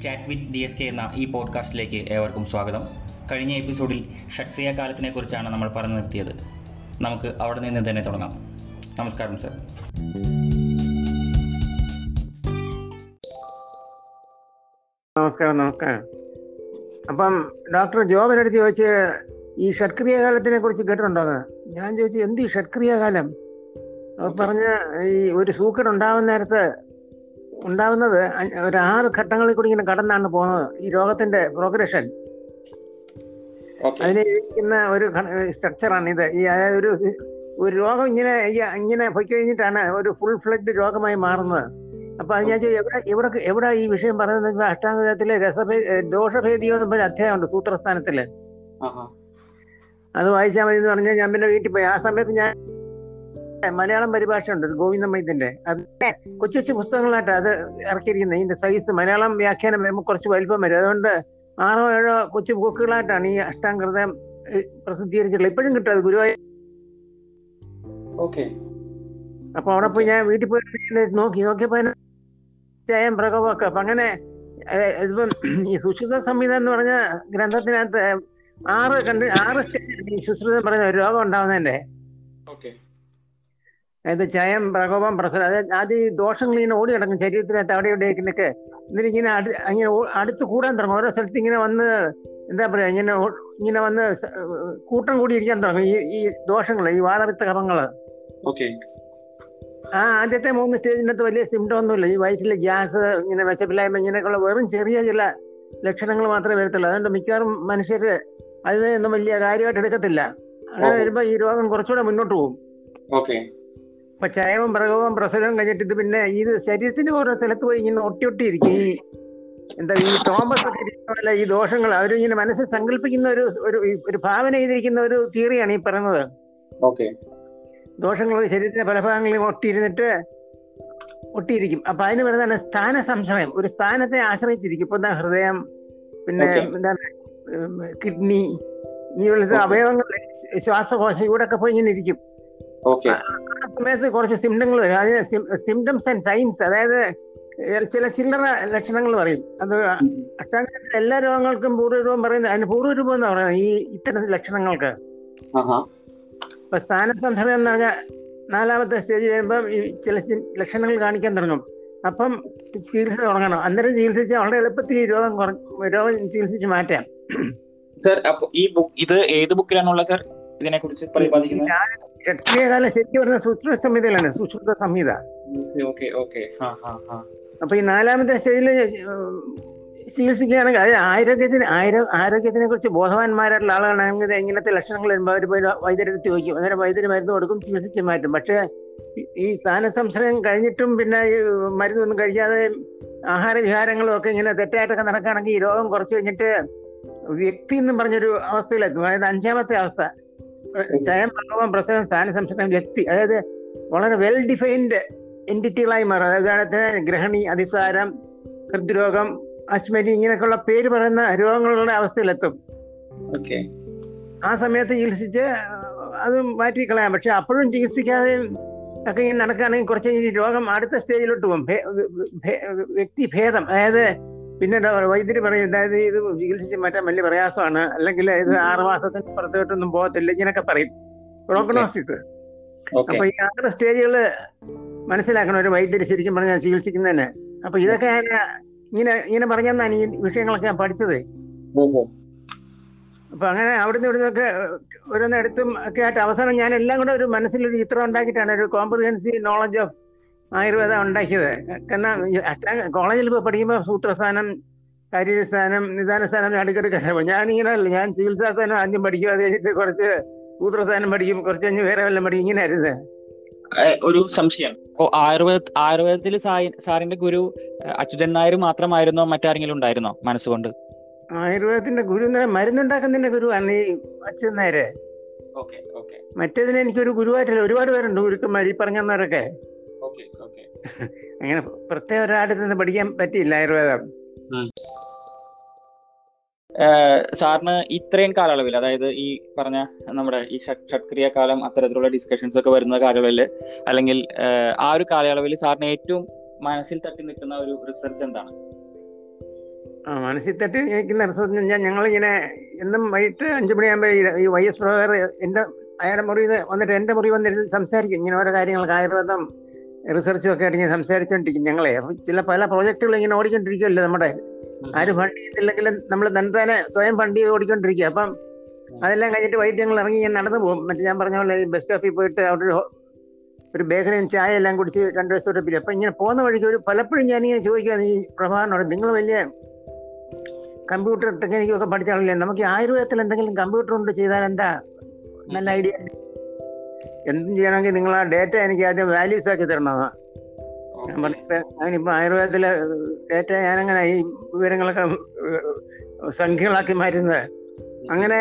Chat with D S K എന്ന ഈ പോഡ്കാസ്റ്റിലേക്ക് ഏവർക്കും സ്വാഗതം. കഴിഞ്ഞ എപ്പിസോഡിൽ ഷക്രിയ കാലത്തിനെ കുറിച്ചാണ് നമ്മൾ പറഞ്ഞു നിർത്തിയത്. നമുക്ക് അവിടെ നിന്ന് തന്നെ തുടങ്ങാം. നമസ്കാരം സർ നമസ്കാരം നമസ്കാരം. അപ്പം ഡോക്ടർ ജോബിനടുത്ത് ചോദിച്ച് ഈ ഷഡ്ക്രിയ കാലത്തിനെ കുറിച്ച് കേട്ടിട്ടുണ്ടോന്ന് ഞാൻ ചോദിച്ചു എന്ത് ഈ ഷഡ്ക്രിയ കാലം അവർ പറഞ്ഞ ഈ ഒരു സൂക്കട് ഉണ്ടാവുന്ന നേരത്ത് ഉണ്ടാവുന്നത് ഒരു ആറ് ഘട്ടങ്ങളിൽ കൂടി ഇങ്ങനെ കടന്നാണ് പോകുന്നത് ഈ രോഗത്തിന്റെ പ്രോഗ്രഷൻ അതിനെ ഇരിക്കുന്ന ഒരു സ്ട്രക്ചറാണ് ഇത്. ഈ അതായത് ഒരു ഒരു രോഗം ഇങ്ങനെ ഇങ്ങനെ പോയി കഴിഞ്ഞിട്ടാണ് ഒരു ഫുൾ ഫ്ലഡ് രോഗമായി മാറുന്നത്. അപ്പൊ അത് ഞാൻ എവിടെ എവിടെ എവിടെ ഈ വിഷയം പറയുന്നത്? അഷ്ടാംഗത്തിലെ രസഭേ ദോഷഭേദിയോ എന്ന് പറഞ്ഞ അധ്യായമുണ്ട് സൂത്രസ്ഥാനത്തിൽ. അത് വായിച്ചാൽ മതി എന്ന് പറഞ്ഞാൽ ഞാൻ പിന്നെ വീട്ടിൽ പോയി. ആ സമയത്ത് ഞാൻ മലയാളം പരിഭാഷ ഉണ്ട് ഒരു ഗോവിന്ദ മൈദിന്റെ. അത് കൊച്ചു കൊച്ചു പുസ്തകങ്ങളായിട്ട് അത് ഇറക്കിയിരിക്കുന്നത്. ഇതിന്റെ സൈസ് മലയാളം വ്യാഖ്യാനം വരുമ്പോൾ കുറച്ച് വലിപ്പം വരും. അതുകൊണ്ട് ആറോ ഏഴോ കൊച്ചു ബുക്കുകളായിട്ടാണ് ഈ അഷ്ടാംകൃതം പ്രസിദ്ധീകരിച്ചിട്ടുള്ളത്. ഇപ്പോഴും കിട്ടും അത് ഗുരുവായൂർ. ഓക്കെ. അപ്പൊ അവിടെ പോയി ഞാൻ വീട്ടിൽ പോയി നോക്കി. നോക്കിയപ്പോ ചയം പ്രകോപമൊക്കെ. അപ്പൊ അങ്ങനെ ഇതിപ്പം ഈ സുശ്രുത സംഹിത എന്ന് പറഞ്ഞ ഗ്രന്ഥത്തിനകത്ത് ആറ് കണ്ട് ആറ് സ്റ്റേജ് ഈ സുശ്രുതം പറഞ്ഞ ഒരു രോഗം ഉണ്ടാവുന്നതിന്റെ അതായത് ജയം പ്രകോപം പ്രസരം. അതായത് ആദ്യം ഈ ദോഷങ്ങൾ ഇങ്ങനെ ഓടി കിടക്കും. ശരീരത്തിനകത്ത് അവിടെ ഇവിടെ നിൽക്കെ എന്നിട്ട് ഇങ്ങനെ അടു ഇങ്ങനെ അടുത്ത് കൂടാൻ തുടങ്ങും. ഓരോ സ്ഥലത്ത് ഇങ്ങനെ വന്ന് എന്താ പറയാ ഇങ്ങനെ ഇങ്ങനെ വന്ന് കൂട്ടം കൂടി ഇരിക്കാൻ തുടങ്ങും. ഈ ഈ ദോഷങ്ങൾ ഈ വാദവിത്ത ഓക്കെ. ആ ആദ്യത്തെ മൂന്ന് സ്റ്റേജിനകത്ത് വലിയ സിംറ്റം ഒന്നുമില്ല. ഈ വയറ്റിലെ ഗ്യാസ് ഇങ്ങനെ വിശപ്പില്ലായ്മ ഇങ്ങനെയൊക്കെയുള്ള വെറും ചെറിയ ചില ലക്ഷണങ്ങൾ മാത്രമേ വരത്തുള്ളൂ. അതുകൊണ്ട് മിക്കവാറും മനുഷ്യര് അതിനൊന്നും വലിയ കാര്യമായിട്ട് എടുക്കത്തില്ല. അങ്ങനെ വരുമ്പോൾ വരുമ്പോ ഈ രോഗം കുറച്ചുകൂടെ മുന്നോട്ട് പോകും. അപ്പൊ ചയവും പ്രകവും പ്രസരവും കഴിഞ്ഞിട്ട് ഇത് പിന്നെ ഈ ശരീരത്തിന് ഓരോ സ്ഥലത്ത് പോയി ഇങ്ങനെ ഒട്ടി ഒട്ടി ഇരിക്കും. ഈ എന്താ ഈ തോമസ് ഒക്കെ പോലെ ഈ ദോഷങ്ങൾ അവർ ഇങ്ങനെ മനസ്സിൽ സങ്കല്പിക്കുന്ന ഒരു ഒരു ഒരു ഭാവന ചെയ്തിരിക്കുന്ന ഒരു തിയറിയാണ് ഈ പറയുന്നത് ദോഷങ്ങൾ ശരീരത്തിന്റെ പല ഭാഗങ്ങളിൽ ഒട്ടിയിരുന്നിട്ട് ഒട്ടിയിരിക്കും. അപ്പൊ അതിന് പറയുന്നതാണ് സ്ഥാന സംശയം ഒരു സ്ഥാനത്തെ ആശ്രയിച്ചിരിക്കും. ഇപ്പൊ എന്താ ഹൃദയം പിന്നെ എന്താ എന്താണ് കിഡ്നി ഇങ്ങനെയുള്ള. അവയവങ്ങൾ ശ്വാസകോശം ഇവിടെ ഒക്കെ പോയി ഇങ്ങനെ ഇരിക്കും. ആ സമയത്ത് കുറച്ച് സിംറ്റങ്ങൾ വരും. അതിന് സിംറ്റംസ് ആൻഡ് സൈൻസ് അതായത് ചില ചില്ലറ ലക്ഷണങ്ങൾ പറയും. അത് അഷ്ടാംഗത്തിൽ എല്ലാ രോഗങ്ങൾക്കും പൂർവരൂപം പറയുന്നത് അതിന് പൂർവരൂപം എന്ന് പറയുന്നത്? ഈ ഇത്തരം ലക്ഷണങ്ങൾക്ക്. ഇപ്പൊ സ്ഥാനസന്ധനം എന്ന് പറഞ്ഞാൽ നാലാമത്തെ സ്റ്റേജ് വരുമ്പം ഈ ചില ലക്ഷണങ്ങൾ കാണിക്കാൻ തുടങ്ങും. അപ്പം ചികിത്സ തുടങ്ങണം. അന്നേരം ചികിത്സിച്ചാൽ വളരെ എളുപ്പത്തിൽ ഈ രോഗം രോഗം ചികിത്സിച്ച് മാറ്റാം. സർ അപ്പൊ ഈ ബുക്ക് ഇത് ഏത് ബുക്കിലാണുള്ള സർ? ഇതിനെ കുറിച്ച് പ്രതിപാദിക്കുന്നത്? ക്ഷത്രിയകാലം ശരിക്കും പറഞ്ഞ സൂത്ര സംഹിതയിലാണ് സുശ്രുത സംഹിത. അപ്പൊ ഈ നാലാമത്തെ സ്റ്റേജിൽ ചികിത്സിക്കുകയാണെങ്കിൽ അത് ആരോഗ്യത്തിന് ആരോ ആരോഗ്യത്തിനെ കുറിച്ച് ബോധവാന്മാരായിട്ടുള്ള ആളുകളാണെങ്കിൽ ഇങ്ങനത്തെ ലക്ഷണങ്ങൾ വരുമ്പോൾ അവർ പോയി വൈദ്യരെടുത്ത് ചോദിക്കും. അന്നേരം വൈദ്യര് മരുന്ന് കൊടുക്കും ചികിത്സിച്ച് മാറ്റും. പക്ഷേ ഈ- സ്ഥാന സംശയം കഴിഞ്ഞിട്ടും പിന്നെ ഈ മരുന്നൊന്നും കഴിക്കാതെ ആഹാരവിഹാരങ്ങളും ഒക്കെ ഇങ്ങനെ തെറ്റായിട്ടൊക്കെ നടക്കുകയാണെങ്കിൽ ഈ രോഗം കുറച്ച് കഴിഞ്ഞിട്ട് വ്യക്തി എന്നും പറഞ്ഞൊരു അവസ്ഥയിലെത്തും. അതായത് അഞ്ചാമത്തെ അവസ്ഥ. ചയം ഭഗവാൻ പ്രസവം സ്ഥാനസംശയം വ്യക്തി അതായത് വളരെ വെൽ ഡിഫൈൻഡ് എന്റിറ്റികളായി മാറും. അതായത് ഗ്രഹണി അതിസാരം ഹൃദ്രോഗം അശ്മരി ഇങ്ങനെയൊക്കെയുള്ള പേര് പറയുന്ന രോഗങ്ങളുടെ അവസ്ഥയിലെത്തും. ആ സമയത്ത് ചികിത്സിച്ച് അത് മാറ്റിക്കളയാം. പക്ഷെ അപ്പോഴും ചികിത്സിക്കാതെ ഒക്കെ ഇങ്ങനെ നടക്കുകയാണെങ്കിൽ കുറച്ച് രോഗം അടുത്ത സ്റ്റേജിലോട്ട് പോകും. വ്യക്തി ഭേദം അതായത് പിന്നെ വൈദ്യുതി പറയും അതായത് ഇത് ചികിത്സിച്ച് മാറ്റാൻ വലിയ പ്രയാസമാണ്. അല്ലെങ്കിൽ ഇത് ആറ് മാസത്തിന് പുറത്തോട്ടൊന്നും പോകത്തില്ല ഇങ്ങനെയൊക്കെ പറയും. പ്രോഗ്നോസിസ് അപ്പൊ ഈ ആറ് സ്റ്റേജുകൾ മനസ്സിലാക്കണം ഒരു വൈദ്യര് ശരിക്കും പറഞ്ഞാൽ ചികിത്സിക്കുന്നതന്നെ. അപ്പൊ ഇതൊക്കെ ഞാൻ ഇങ്ങനെ ഇങ്ങനെ പറഞ്ഞാണ് ഈ വിഷയങ്ങളൊക്കെ ഞാൻ പഠിച്ചത്. അപ്പൊ അങ്ങനെ അവിടുന്ന് ഇവിടുന്ന് ഒക്കെ ഓരോന്നെടുത്തും ഒക്കെ ആയിട്ട് അവസാനം ഞാൻ എല്ലാം കൂടെ ഒരു മനസ്സിലൊരു ചിത്രം ഉണ്ടാക്കിയിട്ടാണ് ഒരു കോംപ്രിഹെൻസീവ് നോളജ് ഓഫ് ആയുർവേദം ഉണ്ടാക്കിയത്. കാരണം കോളേജിൽ പോയി പഠിക്കുമ്പോൾ സൂത്രസ്ഥാനം കാര്യസ്ഥാനം നിദാനസ്ഥാനം അടുക്കടുക്ക ഞാനിങ്ങനെ അല്ല ഞാൻ ചികിത്സാസ്ഥാനം ആദ്യം പഠിക്കും അത് കഴിഞ്ഞിട്ട് കുറച്ച് സൂത്രസ്ഥാനം പഠിക്കും കുറച്ച് കഴിഞ്ഞ് വേറെ വല്ലതും പഠിക്കും. ഇങ്ങനെ ആയിരുന്നു ഒരു സംശയം. ആയുർവേദ ആയുർവേദത്തിൽ സാറിന്റെ ഗുരു അച്യുതൻ നായർ മാത്രമായിരുന്നോ മറ്റാരെങ്കിലും ഉണ്ടായിരുന്നോ മനസ്സുകൊണ്ട്? ആയുർവേദത്തിന്റെ ഗുരു മരുന്നുണ്ടാക്കുന്നതിന്റെ ഗുരു മരുന്നുണ്ടാക്കുന്നതിന്റെ ഗുരുവാണ് ഈ അച്യുതൻ നായര്. Okay okay. മറ്റേതിന് എനിക്കൊരു ഗുരുവായിട്ടില്ല ഒരുപാട് പേരുണ്ട് ഗുരുക്കന്മാർ ഈ പറഞ്ഞവരൊക്കെ. അങ്ങനെ പ്രത്യേക ഒരാളിൽ നിന്ന് പഠിക്കാൻ പറ്റിയില്ല ആയുർവേദം. സാറിന് ഇത്രയും കാലയളവിൽ അതായത് ഈ പറഞ്ഞ നമ്മുടെ ഈ ഷട്ക്രിയ കാലം അത്തരത്തിലുള്ള ഡിസ്കഷൻസ് ഒക്കെ വരുന്ന കാലയളവിൽ അല്ലെങ്കിൽ ആ ഒരു കാലയളവിൽ സാറിന് ഏറ്റവും മനസ്സിൽ തട്ടി നിൽക്കുന്ന ഒരു റിസർച്ച് എന്താണ്? മനസ്സിൽ തട്ടി നിൽക്കുന്ന റിസർച്ച് ഞാൻ ഞങ്ങളിങ്ങനെ എന്നും വൈകിട്ട് അഞ്ചു മണിയാകുമ്പോൾ ഈ വൈ എസ് പ്രഭാകർ എന്റെ അയാളുടെ മുറി വന്നിട്ട് എന്റെ മുറി വന്നിരുന്ന് സംസാരിക്കും. ഇങ്ങനെ ഓരോ കാര്യങ്ങൾ ആയുർവേദം റിസർച്ചും ഒക്കെ ആയിട്ട് സംസാരിച്ചുകൊണ്ടിരിക്കും ഞങ്ങളെ. ചില പല പ്രോജക്റ്റുകൾ ഇങ്ങനെ ഓടിക്കൊണ്ടിരിക്കുമല്ലോ നമ്മുടെ. ആരും ഫണ്ട് ചെയ്തില്ലെങ്കിലും നമ്മൾ തന്നെ സ്വയം ഫണ്ട് ചെയ്ത് ഓടിക്കൊണ്ടിരിക്കുക. അപ്പം അതെല്ലാം കഴിഞ്ഞിട്ട് വൈകിട്ട് ഞങ്ങൾ ഇറങ്ങി ഇങ്ങനെ നടന്നു പോകും. മറ്റേ ഞാൻ പറഞ്ഞ പോലെ ഈ ബസ് സ്റ്റോപ്പിൽ പോയിട്ട് അവിടെ ഒരു ഒരു ബേക്കറിയും ചായ എല്ലാം കുടിച്ച് രണ്ട് തൊട്ട് പിരി അപ്പം ഇങ്ങനെ പോകുന്ന വഴിക്ക് ഒരു പലപ്പോഴും ഞാനിങ്ങനെ ചോദിക്കുകയാണ് ഈ പ്രഭാകരനോട് നിങ്ങൾ വലിയ കമ്പ്യൂട്ടർ ടെക്നിക്കൊക്കെ പഠിച്ചാണല്ലേ നമുക്ക് ആയുർവേദത്തിൽ എന്തെങ്കിലും കമ്പ്യൂട്ടർ കൊണ്ട് ചെയ്താൽ എന്താ? നല്ല ഐഡിയ എന്തും ചെയ്യണമെങ്കിൽ നിങ്ങൾ ആ ഡേറ്റ എനിക്ക് ആദ്യം വാല്യൂസ് ആക്കി തരണമെന്നാ ഞാൻ പറഞ്ഞിട്ട് അതിനിപ്പോ ആയുർവേദത്തിലെ ഡേറ്റ ഞാനങ്ങനെ ഈ വിവരങ്ങളൊക്കെ സംഖ്യകളാക്കി മാറ്റുന്നത്. അങ്ങനെ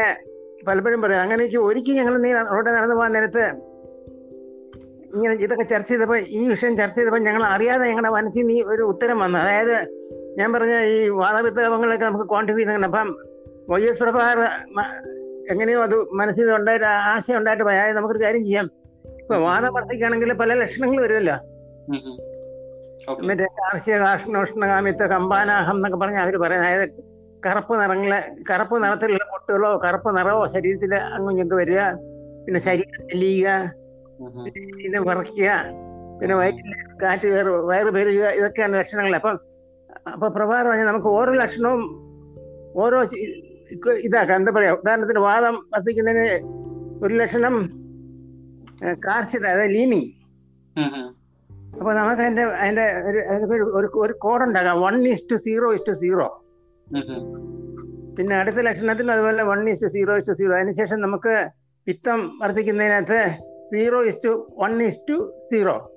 പലപ്പോഴും പറയാം അങ്ങനെ എനിക്ക് ഒരിക്കൽ ഞങ്ങൾ നീ അവിടെ നടന്നു പോകാൻ നേരത്ത് ഇങ്ങനെ ഇതൊക്കെ ചർച്ച ചെയ്തപ്പോൾ ഈ വിഷയം ചർച്ച ചെയ്തപ്പോൾ ഞങ്ങൾ അറിയാതെ ഞങ്ങളുടെ മനസ്സിൽ നീ ഒരു ഉത്തരം വന്നു. അതായത് ഞാൻ പറഞ്ഞ ഈ വാദവിദ്യാപങ്ങളൊക്കെ നമുക്ക് ക്വാണ്ടിഫൈ ചെയ്യുന്നുണ്ട്. അപ്പം വൈ എസ് പ്രഭാകർ എങ്ങനെയോ അത് മനസ്സിൽ ഉണ്ടായിട്ട് ആശയം ഉണ്ടായിട്ട് പോയാൽ നമുക്കൊരു കാര്യം ചെയ്യാം. ഇപ്പൊ വാദം വർദ്ധിക്കുകയാണെങ്കിൽ പല ലക്ഷണങ്ങൾ വരുമല്ലോ. മറ്റേ കാർഷിക കാഷ്ണോഷ്ണകാമിത്വ കമ്പാനാഹം എന്നൊക്കെ പറഞ്ഞ് അവർ പറയുന്നത് അതായത് കറുപ്പ് നിറങ്ങളെ കറുപ്പ് നിറത്തിലുള്ള പൊട്ടുകളോ കറുപ്പ് നിറവോ ശരീരത്തിൽ അങ്ങും ഇങ്ങോട്ട് വരിക. പിന്നെ ശരീരം തെളിയുക പിന്നെ വിറയ്ക്കുക പിന്നെ വയറ്റിൽ കാറ്റ് കയറി വയറ് പെരുക ഇതൊക്കെയാണ് ലക്ഷണങ്ങൾ. അപ്പം അപ്പൊ പ്രഭാതം പറഞ്ഞാൽ നമുക്ക് ഓരോ ലക്ഷണവും ഓരോ ഇതാക്കാം എന്താ പറയാ ഉദാഹരണത്തിന് വാദം വർദ്ധിക്കുന്നതിന് ഒരു ലക്ഷണം കാർഷിക അതായത് ലീനിങ്. അപ്പൊ നമുക്ക് അതിന്റെ അതിന്റെ ഒരു ഒരു- കോഡ് ഉണ്ടാക്കാം one is to zero is to zero. പിന്നെ അടുത്ത ലക്ഷണത്തിൽ അതുപോലെ one is to zero is to zero. അതിനുശേഷം നമുക്ക് പിത്തം വർദ്ധിക്കുന്നതിനകത്ത് zero is to one is to zero.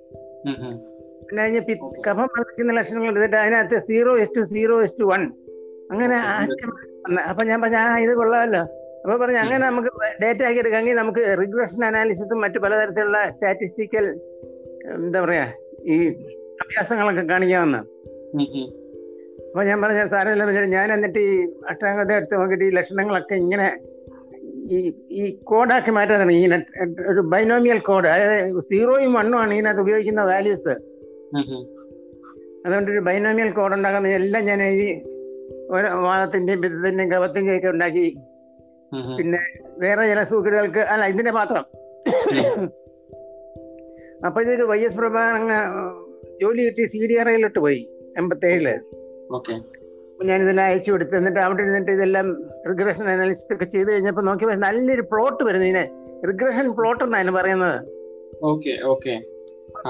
പിന്നെ കഴിഞ്ഞ് കഫം വർദ്ധിക്കുന്ന ലക്ഷണങ്ങൾ എടുത്തിട്ട് അതിനകത്ത് zero is to zero is to one. അങ്ങനെ ആശയം അപ്പൊ ഞാൻ പറഞ്ഞ ആ ഇത് കൊള്ളാമല്ലോ അപ്പൊ പറഞ്ഞു അങ്ങനെ നമുക്ക് ഡേറ്റ ആക്കി എടുക്കാമെങ്കിൽ നമുക്ക് റിഗ്രഷൻ അനാലിസിസും മറ്റു പലതരത്തിലുള്ള സ്റ്റാറ്റിസ്റ്റിക്കൽ എന്താ പറയാ ഈ അഭ്യാസങ്ങളൊക്കെ കാണിക്കാമെന്ന്. അപ്പൊ ഞാൻ പറഞ്ഞ സാരമില്ലെന്ന് വെച്ചാൽ ഞാൻ എന്നിട്ട് ഈ അഷ്ടാംഗത എടുത്ത് നോക്കിയിട്ട് ഈ ലക്ഷണങ്ങളൊക്കെ ഇങ്ങനെ ഈ ഈ കോഡാക്കി മാറ്റാൻ ഈ നെറ്റ് ഒരു ബൈനോമിയൽ കോഡ് അതായത് സീറോയും വണ്ണും ആണ് ഇതിനകത്ത് ഉപയോഗിക്കുന്ന വാല്യൂസ് അതുകൊണ്ട് ഒരു ബൈനോമിയൽ കോഡ് ഉണ്ടാക്കുന്ന എല്ലാം ഞാൻ എഴുതി വാദത്തിന്റെയും ബിരുദത്തിന്റെയും കവത്തിന്റെയും ഒക്കെ ഉണ്ടാക്കി പിന്നെ വേറെ ചില സൂക്കിടുകൾക്ക് അല്ല ഇതിന്റെ മാത്രം. അപ്പോഴത്തേക്ക് വൈ എസ് പ്രഭാകരൻ ജോലി കിട്ടി സി ഡി ആർ ഐയിലോട്ട് പോയി എൺപത്തേഴിൽ. ഇതെല്ലാം അയച്ചു കൊടുത്ത് എന്നിട്ട് അവിടെ ഇരുന്നിട്ട് ഇതെല്ലാം റിഗ്രഷൻ അനാലിസിസ് ഒക്കെ ചെയ്ത് കഴിഞ്ഞപ്പോൾ നോക്കിയപ്പോൾ നല്ലൊരു പ്ലോട്ട് വരുന്നു ഇതിനെ റിഗ്രഷൻ പ്ലോട്ട് എന്നാണ് പറയുന്നത്.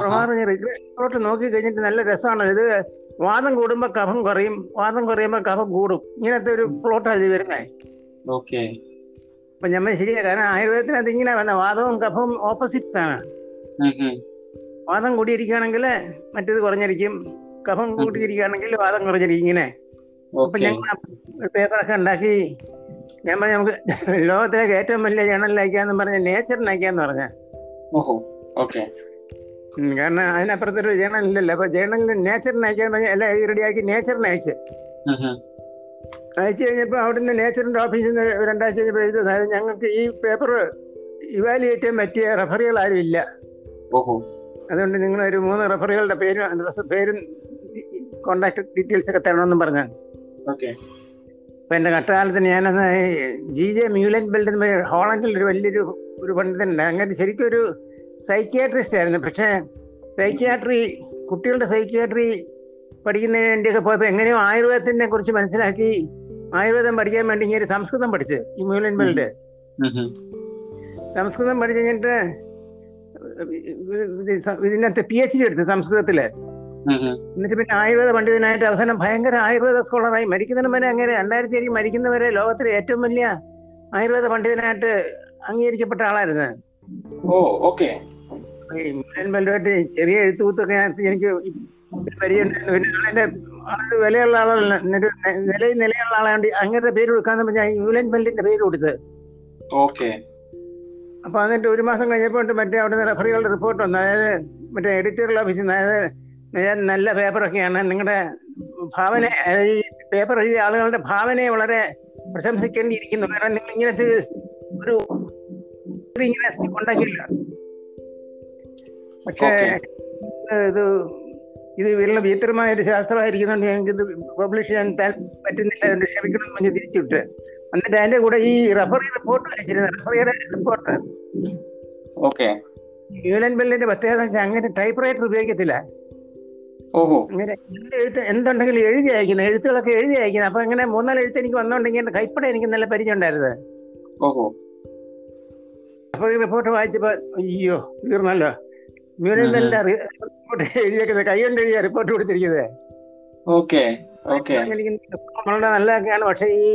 പ്രഭാകരൻ റിഗ്രഷൻ പ്ലോട്ട് നോക്കി കഴിഞ്ഞിട്ട് നല്ല രസമാണ്. ഇത് വാദം കൂടുമ്പോ കഫം കുറയും വാദം കുറയുമ്പോ കഫം കൂടും. ഇങ്ങനത്തെ ഒരു പ്ലോട്ടാണ് ഇത് വരുന്നത് ഓക്കെ അപ്പൊ ഞമ്മൾ ശരിയാ കാരണം ആയുർവേദത്തിനകത്ത് ഇങ്ങനെ വേണം വാദവും കഫവും ഓപ്പോസിറ്റ്സ് ആണ്. വാദം കൂടിയിരിക്കുകയാണെങ്കിൽ മറ്റേത് കുറഞ്ഞിരിക്കും കഫം കൂട്ടിയിരിക്കുകയാണെങ്കിൽ വാദം കുറഞ്ഞിരിക്കും ഇങ്ങനെ. അപ്പൊ ഞങ്ങൾ പേപ്പറൊക്കെ ഉണ്ടാക്കി ഞാൻ പറഞ്ഞു നമുക്ക് ലോകത്തിലേക്ക് ഏറ്റവും വലിയ ജേണലിൽ അയക്കാന്ന് പറഞ്ഞ നേച്ചറിന് അയക്കാന്ന് പറഞ്ഞ. കാരണം അതിനപ്പുറത്തൊരു ജേണൽ ഇല്ലല്ലോ അപ്പൊ ജേണലിന് നേച്ചറിന് അയക്കാൻ പറഞ്ഞാൽ എല്ലാം എഴുതി റെഡിയാക്കി നേച്ചറിന് അയച്ച്. അയച്ചു കഴിഞ്ഞപ്പോൾ അവിടുന്ന് നേച്ചറിന്റെ ഓഫീസിൽ നിന്ന് രണ്ടാഴ്ച കഴിഞ്ഞപ്പോൾ എഴുതി അതായത് ഞങ്ങൾക്ക് ഈ പേപ്പർ ഇവാലുവേറ്റ് ചെയ്യാൻ പറ്റിയ റഫറികൾ ആരും ഇല്ല അതുകൊണ്ട് നിങ്ങൾ ഒരു മൂന്ന് റഫറികളുടെ പേരും അഡ്രസ് പേരും കോണ്ടാക്ട് ഡീറ്റെയിൽസ് ഒക്കെ തരണമെന്നും പറഞ്ഞു ഓക്കെ. അപ്പൊ എന്റെ കട്ടകാലത്തിന് ഞാനന്ന് ജി ജെ മ്യൂലൻ ബെൽഡ് ഹോളണ്ടിൽ ഒരു വലിയൊരു ഒരു പണ്ഡിതനുണ്ട്. അങ്ങനെ ശരിക്കും ഒരു സൈക്യാട്രിസ്റ്റ് ആയിരുന്നു. പക്ഷേ സൈക്യാട്രി കുട്ടികളുടെ സൈക്യാട്രി പഠിക്കുന്നതിന് വേണ്ടിയൊക്കെ പോയപ്പോൾ എങ്ങനെയോ ആയുർവേദത്തിനെ കുറിച്ച് മനസ്സിലാക്കി ആയുർവേദം പഠിക്കാൻ വേണ്ടി ഞാൻ സംസ്കൃതം പഠിച്ച് ഈ മ്യൂലൻ ബെൽഡ് സംസ്കൃതം പഠിച്ചു കഴിഞ്ഞിട്ട് ഇതിനകത്ത് പി എച്ച് ഡി എടുത്തു സംസ്കൃതത്തിൽ. എന്നിട്ട് പിന്നെ ആയുർവേദ പണ്ഡിതനായിട്ട് അവസാനം ഭയങ്കര ആയുർവേദ സ്കോളറായി മരിക്കുന്നതിന് വരെ അങ്ങനെ രണ്ടായിരത്തി ഏഴിൽ മരിക്കുന്നവരെ ലോകത്തിലെ ഏറ്റവും വലിയ ആയുർവേദ പണ്ഡിതനായിട്ട് അംഗീകരിക്കപ്പെട്ട ആളായിരുന്നു. ഓ ഓക്കെ. ചെറിയ എഴുത്തുകൂത്തൊക്കെ ഞാൻ എനിക്ക് പരിചയമുണ്ടായിരുന്നു. പിന്നെ വിലയുള്ള ആളല്ല. നില നിലയുള്ള ആളാണ്ട് അങ്ങനത്തെ പേര് കൊടുക്കാന്ന് പറഞ്ഞാൽ യൂലൻ ബെല്ലിന്റെ പേര് കൊടുത്തത് ഓക്കെ. അപ്പൊ എന്നിട്ട് ഒരു മാസം കഴിഞ്ഞപ്പോൾ മറ്റേ അവിടുന്ന് റെഫറികളുടെ റിപ്പോർട്ട് വന്നു. അതായത് മറ്റേ എഡിറ്റോറിയൽ ഓഫീസിൽ നിന്ന് അതായത് നല്ല പേപ്പറൊക്കെയാണ്. നിങ്ങളുടെ ഭാവന ഈ പേപ്പർ എഴുതിയ ആളുകളുടെ ഭാവനയെ വളരെ പ്രശംസിക്കേണ്ടിയിരിക്കുന്നു. കാരണം നിങ്ങൾ ഇങ്ങനത്തെ ഒരു ഇങ്ങനെ ഉണ്ടാക്കിയില്ല പക്ഷേ ഇത് ഇത് വളരെ വിചിത്രമായ ഒരു ശാസ്ത്രമായിരിക്കുന്നുണ്ട് ഞങ്ങൾക്ക് ഇത് പബ്ലിഷ് ചെയ്യാൻ പറ്റുന്നില്ല. അതുകൊണ്ട് ക്ഷമിക്കണം എന്ന് തിരിച്ചിട്ട് എന്നിട്ട് അതിന്റെ കൂടെ ഈ റഫറി റിപ്പോർട്ട് അയച്ചിരുന്നു. റഫറിയുടെ റിപ്പോർട്ട് ഓക്കെ ന്യൂലൻഡ് ബെല്ലിന്റെ പ്രത്യേകത വെച്ചാൽ അങ്ങനെ ടൈപ്പ് റൈറ്റർ ഉപയോഗിക്കത്തില്ല. ഓഹോ. അങ്ങനെ എഴുത്ത് എന്തുണ്ടെങ്കിലും എഴുതി അയക്കുന്നത് എഴുത്തുകളൊക്കെ എഴുതി അയക്കുന്നത് അപ്പൊ അങ്ങനെ മൂന്നാൽ എഴുത്ത് എനിക്ക് വന്നോണ്ടെങ്കിൽ കൈപ്പട എനിക്ക് നല്ല പരിചയം ഉണ്ടായിരുന്നത്. ഓഹോ അപ്പൊ ഈ റിപ്പോർട്ട് വായിച്ചപ്പോൾ അയ്യോ തീർന്നല്ലോ. ബെല്ലിന്റെ റിപ്പോർട്ട് എഴുതിയേക്കുന്നത് കൈ കൊണ്ട് എഴുതിയ റിപ്പോർട്ട് കൊടുത്തിരിക്കുന്നത് ഓക്കെ ഓക്കെ. നമ്മളുടെ നല്ലതൊക്കെയാണ്. പക്ഷെ ഈ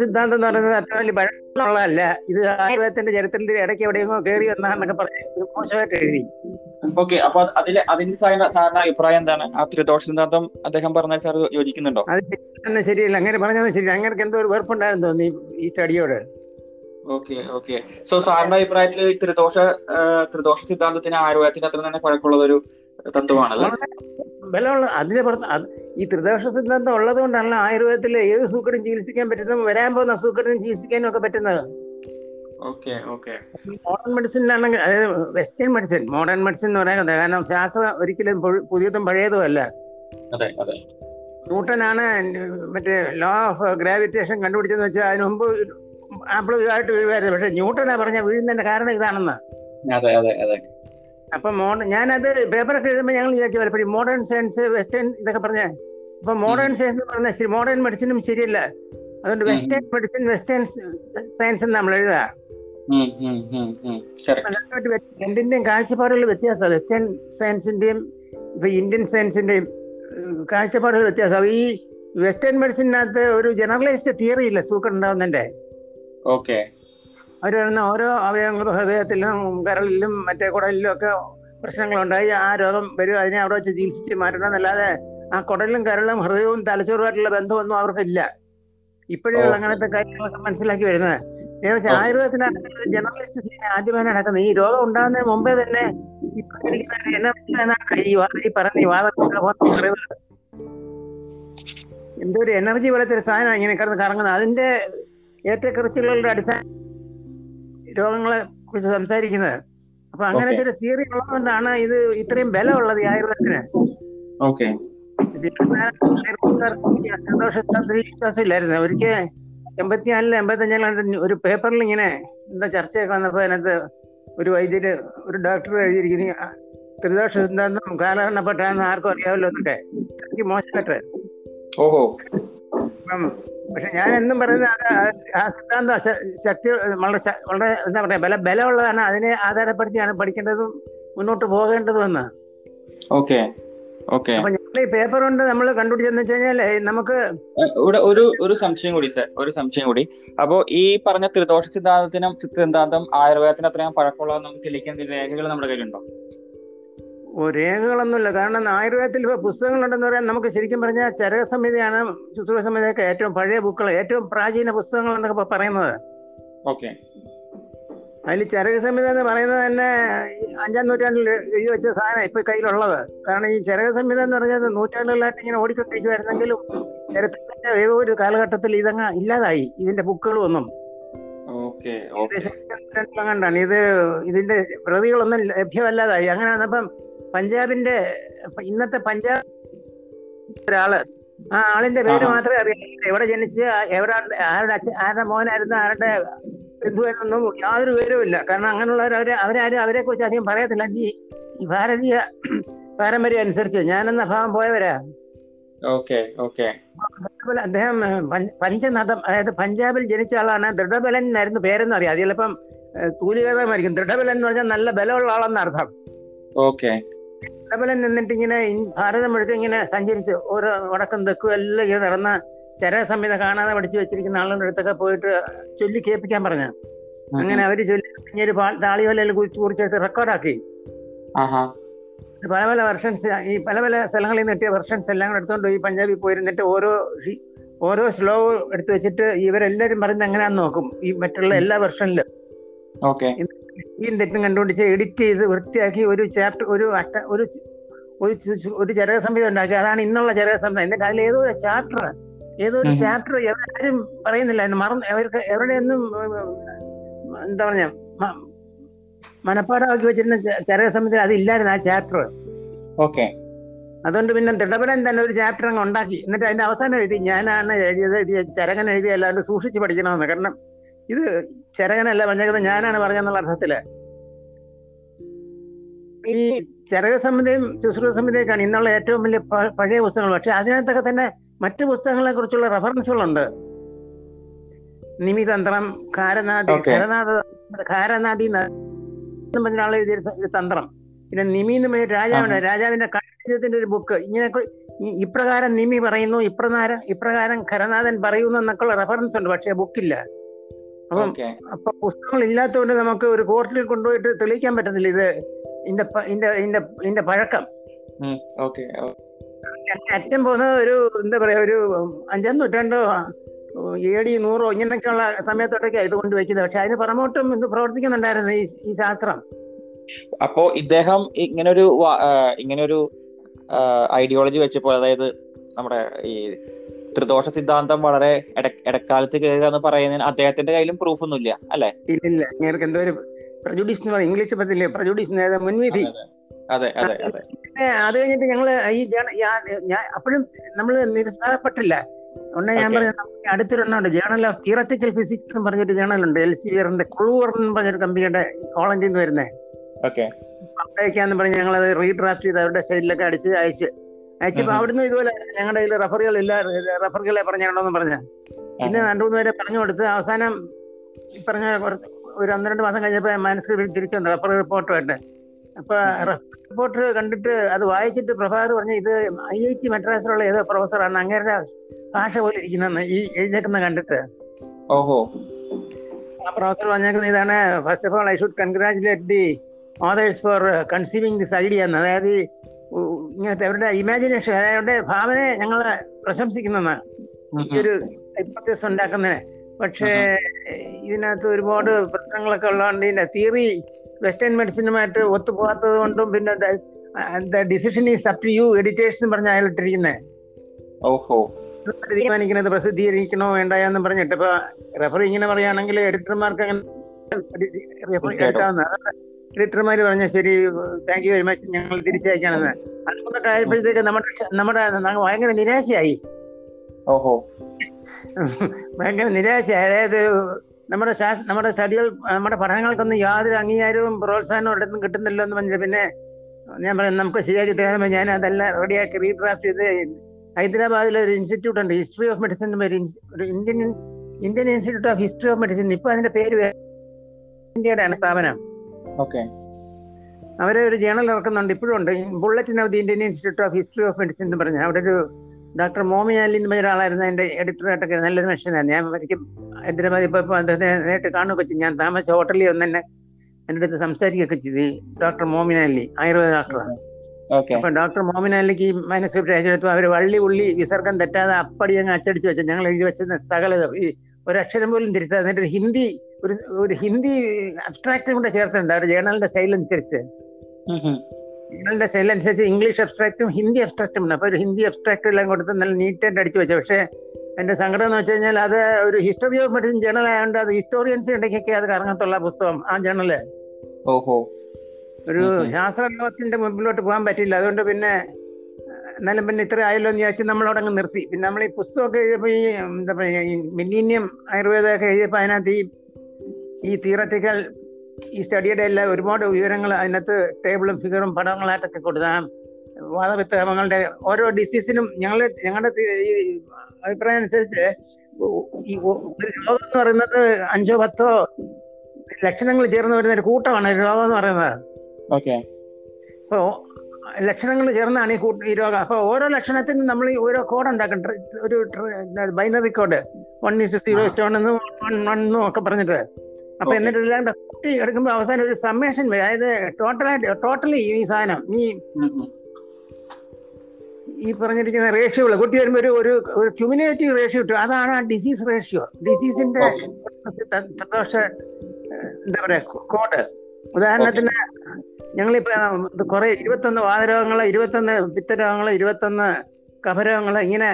സിദ്ധാന്തം എന്ന് പറയുന്നത് അത്ര വലിയ പഴമുള്ളതല്ല ഇത് ആയുർവേദത്തിന്റെ ചരിത്രത്തിൽ ഇടയ്ക്ക് എവിടെയെങ്കിലും കയറി വന്നാന്നൊക്കെ പറഞ്ഞ് മോശമായിട്ട് എഴുതി. ഓക്കെ അപ്പൊ അതിലെ അതിന്റെ സാറിന് സാറിന്റെ അഭിപ്രായം എന്താണ്? ആ ത്രിദോഷ സിദ്ധാന്തം അദ്ദേഹം പറഞ്ഞാൽ സാർ യോജിക്കുന്നുണ്ടോ? അത് ശരിയല്ല അങ്ങനെ പറഞ്ഞത് ശരി അങ്ങനെ എന്തോ ഒരു വെറുപ്പുണ്ടായിരുന്നു തോന്നി ഈ സ്റ്റഡിയോട് ഓക്കെ ഓക്കെ. സോ സാറിന്റെ അഭിപ്രായത്തിൽ ഈ ത്രിദോഷ ത്രിദോഷ സിദ്ധാന്തത്തിന് ആയുർവേദത്തിന് അത്ര തന്നെ പഴക്കമുള്ള ഒരു തത്വമാണല്ലോ? ബലമുള്ള അതിന്റെ പുറത്ത് ഈ ത്രിദോഷ സിദ്ധാന്തം ഉള്ളത് കൊണ്ടാണല്ലോ ആയുർവേദത്തിൽ ഏത് സൂക്കടും ചികിത്സിക്കാൻ പറ്റുന്ന വരാൻ പോകുന്ന സൂക്കടും ചികിത്സിക്കാനും ഒക്കെ പറ്റുന്നത്. Okay okay. മോഡേൺ മെഡിസിനാണെങ്കിൽ അതായത് വെസ്റ്റേൺ മെഡിസിൻ മോഡേൺ മെഡിസിൻ എന്ന് പറയാൻ കാരണം ശാസ്ത്രം ഒരിക്കലും പുതിയതും പഴയതും അല്ല. ന്യൂട്ടനാണ് മറ്റേ ലോ ഓഫ് ഗ്രാവിറ്റേഷൻ കണ്ടുപിടിച്ചെന്ന് വെച്ചാൽ അതിന് മുമ്പ് ആപ്പിൾ ഇതായിട്ട് വീഴുമായിരുന്നു പക്ഷെ ന്യൂട്ടനാ പറഞ്ഞ വീഴുന്നതിന്റെ കാരണം ഇതാണെന്ന്. അതെ അതെ അതെ. അപ്പൊ മോഡേൺ ഞാനത് പേപ്പറൊക്കെ എഴുതുമ്പോൾ ഞങ്ങൾ വിചാരിച്ചു പലപ്പോഴും മോഡേൺ സയൻസ് വെസ്റ്റേൺ ഇതൊക്കെ പറഞ്ഞ അപ്പൊ മോഡേൺ സയൻസ് എന്ന് പറഞ്ഞാൽ ശരി മോഡേൺ മെഡിസിനും ശരിയല്ല. അതുകൊണ്ട് വെസ്റ്റേൺ മെഡിസിൻ വെസ്റ്റേൺ സയൻസ് നമ്മൾ എഴുതാ. രണ്ടിന്റെയും കാഴ്ചപ്പാടുകൾ വ്യത്യാസമാണ് വെസ്റ്റേൺ സയൻസിന്റെയും ഇപ്പൊ ഇന്ത്യൻ സയൻസിന്റെയും കാഴ്ചപ്പാടുകൾ വ്യത്യാസം. ഈ വെസ്റ്റേൺ മെഡിസിനകത്ത് ഒരു ജനറലൈസ്ഡ് തിയറി ഇല്ല സൂക്കർ ഉണ്ടാവുന്നതിന്റെ. ഓക്കെ. അവർ വരുന്ന ഓരോ അവയവങ്ങളും ഹൃദയത്തിലും കരളിലും മറ്റേ കുടലിലും ഒക്കെ പ്രശ്നങ്ങളുണ്ടായി. ആ രോഗം വരും. അതിനെ അവിടെ വെച്ച് ചികിത്സിച്ച് മാറ്റണം. എന്നല്ലാതെ ആ കുടലിലും കരളും ഹൃദയവും തലച്ചോറുമായിട്ടുള്ള ബന്ധമൊന്നും അവർക്കില്ല. ഇപ്പോഴും അങ്ങനത്തെ കാര്യങ്ങളൊക്കെ മനസ്സിലാക്കി വരുന്നത്. Okay. ആയുർവേദത്തിനകത്ത് ജനറലിസ്റ്റ് ആദ്യമായി നടക്കുന്നത്. ഈ രോഗം ഉണ്ടാകുന്നതിന് മുമ്പേ തന്നെ ഈ ഈ വാദം എന്തോ ഒരു എനർജി പോലത്തെ ഒരു സാധനം ഇങ്ങനെ കിടന്ന് കറങ്ങുന്നത്. അതിന്റെ ഏറ്റക്കുറച്ചിലുകളുടെ അടിസ്ഥാന രോഗങ്ങളെ കുറിച്ച് സംസാരിക്കുന്നത്. അപ്പൊ അങ്ങനെ ഒരു തിയറി ഉള്ളതുകൊണ്ടാണ് ഇത് ഇത്രയും ബലമുള്ളത് ഈ ആയുർവേദത്തിന്. സന്തോഷത്തിൽ വിശ്വാസമില്ലായിരുന്നു ഒരിക്കൽ എൺപത്തിനാലിൽ എൺപത്തഞ്ചിലാണ് ഒരു പേപ്പറിൽ ഇങ്ങനെ എന്താ ചർച്ചയൊക്കെ വന്നപ്പോ അതിനകത്ത് ഒരു വൈദ്യര് ഒരു ഡോക്ടർ എഴുതിയിരിക്കുന്ന. ത്രിദോഷ സിദ്ധാന്തം കാലഹരണപ്പെട്ടാന്ന് ആർക്കും അറിയാമല്ലോ എന്നൊക്കെ. എനിക്ക് മോശമായിട്ട് ഓഹോ. പക്ഷെ ഞാൻ എന്നും പറയുന്നത് അത് ആ- സിദ്ധാന്ത ശക്തി വളരെ വളരെ എന്താ പറയാ ബല ബലമുള്ളതാണ്. അതിനെ ആധാരപ്പെടുത്തിയാണ് പഠിക്കേണ്ടതും മുന്നോട്ട് പോകേണ്ടതും എന്ന് ഓക്കെ. ഓക്കെ. അപ്പൊ ഞങ്ങൾ ഈ പേപ്പർ കൊണ്ട് നമ്മൾ കണ്ടുപിടിച്ചെന്ന് വെച്ച് കഴിഞ്ഞാൽ നമുക്ക് ഇവിടെ ഒരു ഒരു സംശയം കൂടി സർ. ഒരു സംശയം കൂടി. അപ്പോ ഈ പറഞ്ഞ ത്രിദോഷ സിദ്ധാന്തത്തിനും സിദ്ധാന്തം ആയുർവേദത്തിന് അത്രയും പഴക്കമുള്ള നമുക്ക് തെളിയിക്കാൻ രേഖകൾ നമ്മുടെ കയ്യിലുണ്ടോ? രേഖകളൊന്നുമില്ല. കാരണം ആയുർവേദത്തിൽ ഇപ്പൊ പുസ്തകങ്ങളുണ്ടെന്ന് പറയാൻ നമുക്ക് ശരിക്കും പറഞ്ഞാൽ ചരക സംഹിതയാണ് ശുശ്രൂഷ സംഹിതയൊക്കെ ഏറ്റവും പഴയ ബുക്കുകൾ ഏറ്റവും പ്രാചീന പുസ്തകങ്ങൾ എന്നൊക്കെ പറയുന്നത്. ഓക്കെ. അതിൽ ചരക സംഹിത എന്ന് പറയുന്നത് തന്നെ അഞ്ചാം നൂറ്റാണ്ടിൽ എഴുതി വെച്ച സാധനം ഇപ്പൊ കയ്യിലുള്ളത്. കാരണം ഈ ചരക സംഹിത എന്ന് പറഞ്ഞത് നൂറ്റാണ്ടുകളായിട്ട് ഇങ്ങനെ ഓടിക്കൊണ്ടിരിക്കുമായിരുന്നെങ്കിലും ചരിത്രത്തിന്റെ ഏതോ ഒരു കാലഘട്ടത്തിൽ ഇതങ്ങ് ഇല്ലാതായി ഇതിന്റെ ബുക്കുകളും ഒന്നും ഏകദേശം ഇത് ഇതിന്റെ പ്രതികളൊന്നും ലഭ്യമല്ലാതായി. അങ്ങനെ വന്നപ്പം പഞ്ചാബിന്റെ ഇന്നത്തെ പഞ്ചാബ് ഒരാൾ. ആ ആളിന്റെ പേര് മാത്രമേ അറിയാം എവിടെ ജനിച്ച് എവിടെ ആരുടെ അച്ഛൻ ആരുടെ മോനായിരുന്നു ആരുടെ ബന്ധു എന്നൊന്നും യാതൊരു വിവരവും ഇല്ല. കാരണം അങ്ങനെയുള്ളവർ അവരെ അവരാരും അവരെ കുറിച്ച് അധികം പറയത്തില്ല. ഈ ഭാരതീയ പാരമ്പര്യം അനുസരിച്ച് ഞാനെന്ന ഭാവം പോയവരാ. അതുപോലെ അദ്ദേഹം പഞ്ചനദം അതായത് പഞ്ചാബിൽ ജനിച്ച ആളാണ്. ദൃഢബലൻ എന്നായിരുന്നു പേരെന്ന് അറിയാം. അത് ചിലപ്പം തൂലികതമായിരിക്കും ദൃഢബലൻ എന്ന് പറഞ്ഞാൽ നല്ല ബലമുള്ള ആളെന്ന് അർത്ഥം. ഓക്കെ. ദൃഢബലൻ നിന്നിട്ട് ഇങ്ങനെ ഭാരതം മുഴുവൻ ഇങ്ങനെ സഞ്ചരിച്ച് ഓരോ വടക്കും തെക്കും എല്ലാം ഇങ്ങനെ നടന്ന ചര സംഹിത കാണാതെ പഠിച്ചു വെച്ചിരിക്കുന്ന ആളുകളുടെ അടുത്തൊക്കെ പോയിട്ട് ചൊല്ലി കേൾപ്പിക്കാൻ പറഞ്ഞു. അങ്ങനെ അവർ ചൊല്ലി ഇങ്ങനെ താളിവലയിൽ കുറിച്ച് കുറിച്ചെടുത്ത് റെക്കോർഡാക്കി പല പല വെർഷൻസ് ഈ പല പല സ്ഥലങ്ങളിൽ നിന്ന് കിട്ടിയ വെർഷൻസ് എല്ലാം കൂടെ എടുത്തോണ്ട് ഈ പഞ്ചാബിൽ പോയിരുന്നിട്ട് ഓരോ ഓരോ സ്ലോ എടുത്തു വെച്ചിട്ട് ഇവരെല്ലാരും പറയുന്നത് എങ്ങനെയാന്ന് നോക്കും. ഈ മറ്റുള്ള എല്ലാ വെർഷനിലും ഓക്കെ. ഈ തെറ്റും കണ്ടുപിടിച്ച് എഡിറ്റ് ചെയ്ത് വൃത്തിയാക്കി ഒരു ചാപ്റ്റർ ഒരു അഷ്ട ഒരു ഒരു ഒരു ചരക സംഹിത ഉണ്ടാക്കി. അതാണ് ഇന്നുള്ള ചരക സംഹിത. എന്നിട്ട് അതിൽ ഏതോ ഒരു ചാപ്റ്റർ ഏതോ ഒരു ചാപ്റ്റർ ആരും പറയുന്നില്ല. മറന്ന് അവർക്ക് എവിടെയൊന്നും എന്താ പറഞ്ഞ മനപ്പാടമാക്കി വെച്ചിരുന്ന ചരക സംഹിത അതില്ലായിരുന്നു ആ ചാപ്റ്റർ ഓക്കെ അതുകൊണ്ട് പിന്നെ തിടപരൻ തന്നെ ഒരു ചാപ്റ്റർ അങ്ങ് ഉണ്ടാക്കി. എന്നിട്ട് അതിന്റെ അവസാനം എഴുതി ഞാനാണ് എഴുതിയത് എഴുതിയ ചരകൻ എഴുതി അല്ലാണ്ട് സൂക്ഷിച്ച് പഠിക്കണമെന്ന്. കാരണം ഇത് ചരകനല്ല പറഞ്ഞേക്കുന്നത് ഞാനാണ് പറഞ്ഞെന്നുള്ള അർത്ഥത്തിൽ. ഈ ചരക സംബന്ധിയും ശുശ്രൂഷ സംബന്ധിയൊക്കെയാണ് ഇന്നുള്ള ഏറ്റവും വലിയ പഴയ പുസ്തകങ്ങൾ. പക്ഷെ അതിനകത്തൊക്കെ തന്നെ മറ്റു പുസ്തകങ്ങളെ കുറിച്ചുള്ള റെഫറൻസുകളുണ്ട്. നിമിതന്ത്രം ഖാരനാദി Okay. ഖരനാഥ ഖാരനാദി എഴുതിയ ഒരു തന്ത്രം. പിന്നെ നിമി എന്ന് പറഞ്ഞ രാജാവിന്റെ രാജാവിന്റെ കാര്യത്തിന്റെ ഒരു ബുക്ക്. ഇങ്ങനെ ഈ- ഇപ്രകാരം നിമി പറയുന്നു ഇപ്രകാരം ഇപ്രകാരം ഖരനാഥൻ പറയുന്നു എന്നൊക്കെയുള്ള റെഫറൻസ് ഉണ്ട് പക്ഷെ ബുക്കില്ല. അപ്പം അപ്പൊ പുസ്തകങ്ങൾ ഇല്ലാത്തതുകൊണ്ട് നമുക്ക് ഒരു കോർട്ടിൽ കൊണ്ടുപോയിട്ട് തെളിയിക്കാൻ പറ്റുന്നില്ല ഇത് ഇതിന്റെ ഇതിന്റെ ഇതിന്റെ ഇതിന്റെ പഴക്കം. ഓക്കെ അറ്റം പോകുന്നത് ഒരു എന്താ പറയാ ഒരു അഞ്ചാം നൂറ്റാണ്ടോ ഏടി നൂറോ ഇങ്ങനെയൊക്കെയുള്ള സമയത്തോട്ടൊക്കെ ഇത് കൊണ്ടുവയ്ക്കുന്നത് പക്ഷെ അതിന് പുറമോട്ടും ഇത് പ്രവർത്തിക്കുന്നുണ്ടായിരുന്നു ഈ ഈ ശാസ്ത്രം. അപ്പോ ഇദ്ദേഹം ഇങ്ങനൊരു ഒരു ഇങ്ങനെ ഇങ്ങനൊരു ഐഡിയോളജി വെച്ചപ്പോൾ അതായത് നമ്മുടെ ഈ ത്രിദോഷ സിദ്ധാന്തം വളരെ ഇട- ഇടക്കാലത്ത് കയറുക എന്ന് പറയുന്നതിന് അദ്ദേഹത്തിന്റെ കയ്യിലും പ്രൂഫ് ഒന്നുമില്ല അല്ലെ? ഇല്ല ഇങ്ങനെ എന്തോ ഒരു പ്രജുഡീസ് എന്ന് പറയും. ഇംഗ്ലീഷ് പറ്റില്ലേ പ്രജുഡീസ് മുൻവിധി. അതെ അതെ അതെ അത് കഴിഞ്ഞിട്ട് ഞങ്ങൾ ഈ ഞാൻ- അപ്പോഴും നമ്മൾ നിരുത്സാഹപ്പെട്ടില്ല. ഒന്ന് ഞാൻ. പറഞ്ഞ നമുക്ക് അടുത്തൊരെണ്ണമുണ്ട് ജേണൽ ഓഫ് തിയററ്റിക്കൽ ഫിസിക്സ് എന്ന് പറഞ്ഞൊരു ജേണലുണ്ട് എൽ സി വിയറിന്റെ ക്ലൂവർ എന്ന് പറഞ്ഞൊരു കമ്പനിയുടെ ഹോളണ്ടിൽ നിന്ന് വരുന്നത് ഓക്കെ. അയക്കാന്ന് പറഞ്ഞ് ഞങ്ങളത് റീഡ്രാഫ്റ്റ് ചെയ്ത് അവരുടെ സൈഡിലൊക്കെ അടിച്ച് അയച്ച് ഉം. അവിടുന്ന് ഇതുപോലെ ഞങ്ങളുടെ കയ്യിൽ റഫറുകളില്ല റഫറുകളെ പറഞ്ഞാണോന്ന് പറഞ്ഞ പിന്നെ രണ്ടു മൂന്ന് പേരെ പറഞ്ഞു കൊടുത്ത് അവസാനം പറഞ്ഞ ഒരു ഒന്ന് രണ്ട് മാസം കഴിഞ്ഞപ്പോ മാനസ്ക്രിപ്റ്റ് തിരിച്ചു വന്നു റഫർ റിപ്പോർട്ടുമായിട്ട് അപ്പൊ റിപ്പോർട്ട് കണ്ടിട്ട് അത് വായിച്ചിട്ട് പ്രഭാകർ പറഞ്ഞു ഇത് ഐ ഐ ടി മദ്രാസിലുള്ള ഏതോ പ്രൊഫസറാണ് അങ്ങേരുടെ ഭാഷ പോലെ ഇരിക്കുന്നെന്ന് ഈ എഴുന്നേക്കുന്ന കണ്ടിട്ട്. ഓഹോ. ആ പ്രൊഫസർ പറഞ്ഞേക്കുന്ന ഇതാണ് first of all I should congratulate the authors for conceiving this idea എന്ന്. അതായത് ഇങ്ങനത്തെ അവരുടെ ഇമാജിനേഷൻ അതായത് അവരുടെ ഭാവനയെ ഞങ്ങൾ പ്രശംസിക്കുന്നതാണ്. ഈ ഒരു ഹൈപ്പത്തസ് ഉണ്ടാക്കുന്നതിന്. പക്ഷേ ഇതിനകത്ത് ഒരുപാട് പ്രശ്നങ്ങളൊക്കെ ഉള്ളതുകൊണ്ട് ഇതിന്റെ തിയറി വെസ്റ്റേൺ മെഡിസിനുമായിട്ട് ഒത്തുപോകാത്തത് കൊണ്ടും പിന്നെ decision is up to you editors എന്ന് പറഞ്ഞ അയാൾ ഇട്ടിരിക്കുന്നത് ഓഹോ. തീരുമാനിക്കുന്നത് പ്രസിദ്ധീകരിക്കണോ വേണ്ടയോ എന്ന് പറഞ്ഞിട്ട്. ഇപ്പൊ റെഫർ ഇങ്ങനെ പറയുകയാണെങ്കിൽ എഡിറ്റർമാർക്ക് അങ്ങനെ എടുക്കാവുന്ന എഡിറ്റർമാർ പറഞ്ഞ ശരി താങ്ക് യു വെരി മച്ച് ഞങ്ങൾ തിരിച്ചയക്കാണെന്ന് അതുകൊണ്ട് ആയപ്പോഴത്തേക്ക് നമ്മുടെ നമ്മുടെ ഭയങ്കര നിരാശയായി. ഓഹോ. ഭയങ്കര നിരാശയായി. അതായത് നമ്മുടെ നമ്മുടെ സ്റ്റഡികൾ നമ്മുടെ പഠനങ്ങൾക്കൊന്നും യാതൊരു അംഗീകാരവും പ്രോത്സാഹനവും ഇടത്തും കിട്ടുന്നില്ലോ എന്ന് പറഞ്ഞിട്ട് പിന്നെ ഞാൻ പറയാം നമുക്ക് ശരിയാക്കി തരാൻ ഞാൻ അതെല്ലാം റെഡിയാക്കി റീഡ്രാഫ്റ്റ് ചെയ്ത് ഹൈദരാബാദിലെ ഒരു ഇൻസ്റ്റിറ്റ്യൂട്ട് ഉണ്ട് ഹിസ്റ്ററി ഓഫ് മെഡിസിൻ ഒരു Indian Indian institute of history of medicine ഇപ്പൊ അതിന്റെ പേര് ഇന്ത്യയുടെ ആണ് സ്ഥാപനം. ഓക്കെ. അവരെ ഒരു ജേണൽ ഇറക്കുന്നുണ്ട്. ഇപ്പോഴും ഉണ്ട്. Bulletin of the Indian institute of history of medicine എന്ന് പറഞ്ഞ. അവിടെ ഒരു ഡോക്ടർ മോമി അലി എന്ന് പറഞ്ഞ ഒരാളായിരുന്നു. അതിന്റെ എഡിറ്ററായിട്ടൊക്കെ നല്ലൊരു മനുഷ്യനായിരുന്നു ഞാൻ ഒരിക്കൽ ഇപ്പോൾ ഇപ്പോൾ അദ്ദേഹത്തെ നേരിട്ട് കാണുകയൊക്കെ ചെയ്തു. ഞാൻ താമസിച്ച ഹോട്ടലിൽ ഒന്ന് തന്നെ എന്റെ അടുത്ത് സംസാരിക്കുകയൊക്കെ ചെയ്തു. ഡോക്ടർ മോമിൻ അലി ആയുർവേദ ഡോക്ടറാണ് ഓക്കെ. അപ്പൊ ഡോക്ടർ മോമിൻ അലിക്ക് ഈ മാനസ്ക്രിപ്റ്റ് അയച്ചെടുത്തു അവർ വള്ളി ഉള്ളി വിസർഗം തെറ്റാതെ അപ്പടി അങ്ങ് അച്ചടിച്ച് വെച്ചു. ഞങ്ങൾ എഴുതി വെച്ച സകലത ഈ ഒരക്ഷരം പോലും തിരുത്താതെ. എന്നിട്ട് ഹിന്ദി ഒരു ഒരു ഹിന്ദി അബ്സ്ട്രാക്റ്റും കൂടെ ചേർത്തിട്ടുണ്ട്. അവരുടെ ജേണലിന്റെ സ്റ്റൈൽ അനുസരിച്ച്. ജേണലിന്റെ സ്റ്റൈൽ അനുസരിച്ച് ഇംഗ്ലീഷ് അബ്സ്ട്രാക്റ്റും ഹിന്ദി അബ്സ്ട്രാക്റ്റും ഉണ്ട് അപ്പൊ ഒരു ഹിന്ദി അബ്സ്ട്രാക്റ്റ് എല്ലാം കൊടുത്ത് നല്ല നീറ്റായിട്ട് അടിച്ചു വെച്ചു. പക്ഷേ എന്റെ സങ്കടം എന്ന് വെച്ച് കഴിഞ്ഞാൽ അത് ഒരു ഹിസ്റ്ററി ഓഫ് മെഡിസിൻ ജേണൽ ആയതുകൊണ്ട് അത് ഹിസ്റ്റോറിയൻസ് ഉണ്ടെങ്കിൽ അത് കറങ്ങത്തുള്ള പുസ്തകം ആ ജേണൽ ഓഹോ. ഒരു ശാസ്ത്ര ലോകത്തിന്റെ ശാസ്ത്രലോകത്തിന്റെ മുമ്പിലോട്ട് പോകാൻ പറ്റില്ല അതുകൊണ്ട് പിന്നെ എന്നാലും പിന്നെ ഇത്ര ആയല്ലോ എന്ന് വിചാരിച്ച് നമ്മളവിടെ അങ്ങ് നിർത്തി. പിന്നെ നമ്മൾ ഈ പുസ്തകമൊക്കെ എഴുതിയപ്പോൾ ഈ എന്താ പറയുക ഈ മില്ലീനിയം ആയുർവേദമൊക്കെ എഴുതിയപ്പോൾ അതിനകത്ത് ഈ ഈ തിയററ്റിക്കൽ ഈ സ്റ്റഡിയുടെ എല്ലാം ഒരുപാട് വിവരങ്ങൾ അതിനകത്ത് ടേബിളും ഫിഗറും പടങ്ങളായിട്ടൊക്കെ കൊടുക്കാം വാദവിത്തകങ്ങളുടെ ഓരോ ഡിസീസിനും ഞങ്ങൾ ഞങ്ങളുടെ ഈ അഭിപ്രായം അനുസരിച്ച് ഈ ഒരു രോഗം എന്ന് പറയുന്നത് അഞ്ചോ പത്തോ ലക്ഷണങ്ങൾ ചേർന്ന് വരുന്ന ഒരു കൂട്ടമാണ് രോഗം എന്ന് പറയുന്നത്. ഓക്കെ അപ്പോ ലക്ഷണങ്ങൾ ചേർന്നാണ് ഈ കൂട്ട ഈ രോഗം. അപ്പൊ ഓരോ ലക്ഷണത്തിനും നമ്മൾ ഈ ഓരോ കോഡ് ഉണ്ടാക്കും ഒരു binary code one is zero stone എന്ന് വൺ വൺ എന്നും ഒക്കെ പറഞ്ഞിട്ട്. അപ്പൊ. എന്നിട്ട് എല്ലാം കൂട്ടി എടുക്കുമ്പോൾ അവസാനം ഒരു സമ്മേഷൻ വരും. അതായത് ടോട്ടലായിട്ട് ടോട്ടലി ഈ സാധനം ഈ ഈ പറഞ്ഞിരിക്കുന്ന റേഷ്യോകൾ കൂട്ടി വരുമ്പോൾ ഒരു ഒരു ഒരു ക്യുമുലേറ്റീവ് റേഷ്യോ കിട്ടും. അതാണ് ആ ഡിസീസ് റേഷ്യോ ഡിസീസിന്റെ എന്താ പറയാ കോഡ് ഉദാഹരണത്തിന് ഞങ്ങളിപ്പോ കുറെ ഇരുപത്തൊന്ന് വാതരോഗങ്ങൾ ഇരുപത്തൊന്ന് പിത്തരോഗങ്ങൾ ഇരുപത്തൊന്ന് കഫരോഗങ്ങൾ ഇങ്ങനെ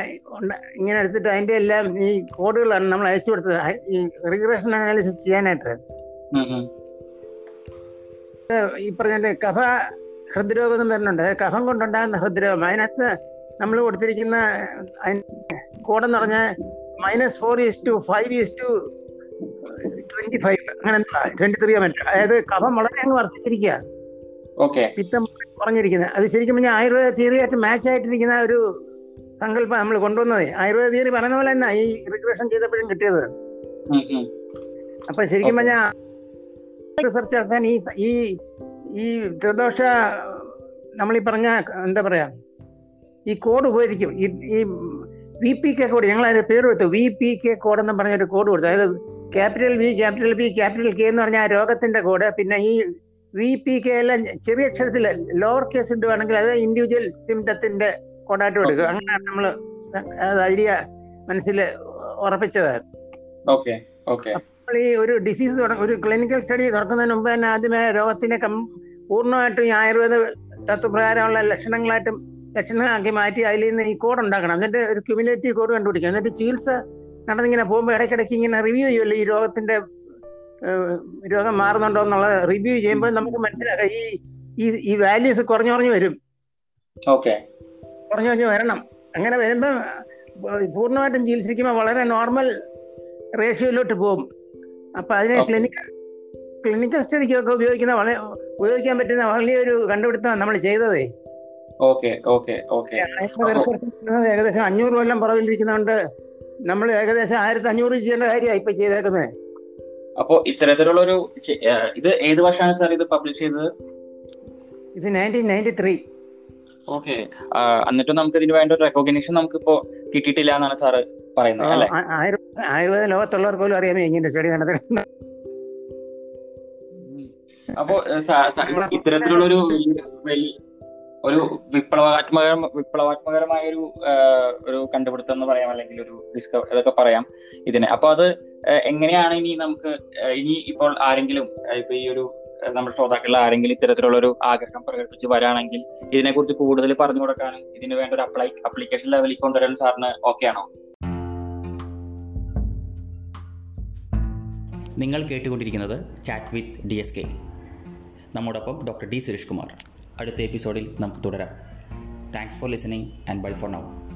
ഇങ്ങനെ എടുത്തിട്ട് അതിന്റെ എല്ലാം ഈ കോഡുകളാണ് നമ്മൾ അയച്ചു കൊടുത്തത്. ഈ റിഗ്രഷൻ അനാലിസിസ് ചെയ്യാനായിട്ട്. ഈ പറഞ്ഞ കഫ ഹൃദ്രോഗം എന്ന് പറഞ്ഞുണ്ട് കഫം കൊണ്ടുണ്ടാകുന്ന ഹൃദ്രോഗം. അതിനകത്ത് നമ്മൾ കൊടുത്തിരിക്കുന്ന കോഡെന്ന് പറഞ്ഞാൽ minus four is to five is to twenty five അങ്ങനെ ട്വന്റി ത്രീ മറ്റോ അതായത് കഫം വളരെ അങ്ങ് വർദ്ധിച്ചിരിക്കുക ഓക്കെ പിത്തം പറഞ്ഞിരിക്കുന്നത് അത് ശരിക്കും പറഞ്ഞാൽ ആയുർവേദ തിയറിയായിട്ട് മാച്ച് ആയിട്ടിരിക്കുന്ന ഒരു സങ്കല്പം നമ്മൾ കൊണ്ടുവന്നത്. ആയുർവേദ തിയറി പറഞ്ഞ പോലെ തന്നെ ഈ റിഗ്രഷൻ ചെയ്തപ്പോഴും കിട്ടിയത്. അപ്പൊ ശരിക്കും പറഞ്ഞാൽ റിസർച്ച് നടത്താൻ ഈ ഈ ഈ ത്രിദോഷ നമ്മൾ ഈ പറഞ്ഞ എന്താ പറയാ ഈ കോഡ് ഉപയോഗിക്കും. ഈ ഈ വി പി കെ കോഡ് ഞങ്ങൾ അതിന്റെ പേര് കൊടുത്തു. വി പി കെ കോഡ് എന്ന് പറഞ്ഞ ഒരു കോഡ് കൊടുത്തു. അതായത് capital V capital P capital K എന്ന് പറഞ്ഞ ആ രോഗത്തിന്റെ കോഡ് പിന്നെ ഈ വി പി കെ എല്ലാം ചെറിയ അക്ഷരത്തിൽ ലോവർ കേസ് ഇടുവാണെങ്കിൽ അത് ഇൻഡിവിജ്വൽ സിംറ്റത്തിന്റെ കോഡായിട്ട് എടുക്കുക. അങ്ങനെയാണ് നമ്മൾ ഐഡിയ മനസ്സിൽ ഉറപ്പിച്ചത്. ഓക്കെ ഓക്കെ നമ്മൾ ഈ ഒരു ഡിസീസ് ഒരു ക്ലിനിക്കൽ സ്റ്റഡി തുറക്കുന്നതിന് മുമ്പ് തന്നെ ആദ്യമേ രോഗത്തിനെ കം പൂർണമായിട്ടും ഈ ആയുർവേദ തത്വപ്രകാരമുള്ള ലക്ഷണങ്ങളായിട്ടും ലക്ഷണങ്ങളാക്കി മാറ്റി അതിൽ നിന്ന് ഈ കോഡ് ഉണ്ടാക്കണം. എന്നിട്ട് ഒരു ക്യുമുലേറ്റീവ് കോഡ് കണ്ടുപിടിക്കുക എന്നിട്ട് ചികിത്സ നടന്നിങ്ങനെ പോകുമ്പോൾ ഇടയ്ക്കിടയ്ക്ക് ഇങ്ങനെ റിവ്യൂ ചെയ്യുമല്ലോ ഈ രോഗത്തിന്റെ രോഗം മാറുന്നുണ്ടോ എന്നുള്ള റിവ്യൂ ചെയ്യുമ്പോൾ നമുക്ക് മനസ്സിലാക്കാം. ഈ ഈ ഈ വാല്യൂസ് കുറഞ്ഞു കുറഞ്ഞു വരും. ഓക്കെ. കുറഞ്ഞു കുറഞ്ഞു വരണം. അങ്ങനെ വരുമ്പോൾ പൂർണമായിട്ടും ചികിത്സിക്കുമ്പോൾ വളരെ നോർമൽ റേഷ്യോയിലോട്ട് പോകും. അപ്പൊ അതിനെ. ക്ലിനിക്കൽ ക്ലിനിക്കൽ സ്റ്റഡിക്കൊക്കെ ഉപയോഗിക്കുന്ന വളരെ ഉപയോഗിക്കാൻ പറ്റുന്ന വലിയൊരു കണ്ടുപിടുത്തമാണ് നമ്മൾ ചെയ്തതേ. ഏകദേശം അഞ്ഞൂറ് കൊല്ലം പുറകിലിരിക്കുന്നതുകൊണ്ട് നമ്മൾ ഏകദേശം ആയിരത്തി അഞ്ഞൂറ് ചെയ്യേണ്ട കാര്യമാണ് ഇപ്പൊ ചെയ്തേക്കുന്നത് അപ്പോ ഇത്തരത്തിലുള്ള ഒരു ഇത് ഏത് വർഷമാണ് സാർ ഇത് പബ്ലിഷ് ചെയ്തത്? ഇത് നയന്റീൻ നയന്റി ത്രീ ഓക്കെ എന്നിട്ട് നമുക്ക് ഇതിന് വേണ്ട ഒരു റെക്കോഗ്നേഷൻ നമുക്ക് ഇപ്പോ കിട്ടിയിട്ടില്ല എന്നാണ് സാറ് പറയുന്നത് അല്ലെ? ആയുർവേദ ലോകത്തുള്ളവർ പോലും അറിയാമേ ഇങ്ങനെ അപ്പോ ഇത്തരത്തിലുള്ള ഒരു വലിയ- ഒരു വിപ്ലവാത്മക വിപ്ലവാത്മകരമായ ഒരു ഒരു കണ്ടുപിടുത്തം എന്ന് പറയാം അല്ലെങ്കിൽ ഒരു ഡിസ്കവർ ഇതൊക്കെ പറയാം ഇതിനെ. അപ്പൊ അത് എങ്ങനെയാണ് ഇനി നമുക്ക് ഇനി ഇപ്പോൾ ആരെങ്കിലും ഇപ്പൊ ഈ ഒരു നമ്മുടെ ശ്രോതാക്കളിൽ ആരെങ്കിലും ഇത്തരത്തിലുള്ള ഒരു ആഗ്രഹം പ്രകടിപ്പിച്ച് വരാണെങ്കിൽ ഇതിനെക്കുറിച്ച് കൂടുതൽ പറഞ്ഞു കൊടുക്കാനും ഇതിന് വേണ്ട ഒരു അപ്ലൈ അപ്ലിക്കേഷൻ ലെവലിൽ കൊണ്ടുവരാൻ സാറിന് ഓക്കെ ആണോ? നിങ്ങൾ കേട്ടുകൊണ്ടിരിക്കുന്നത് chat with D S K നമ്മോടൊപ്പം ഡോക്ടർ ഡി സുരേഷ് കുമാർ. അടുത്ത എപ്പിസോഡിൽ നമുക്ക് തുടരാം. Thanks for listening and bye for now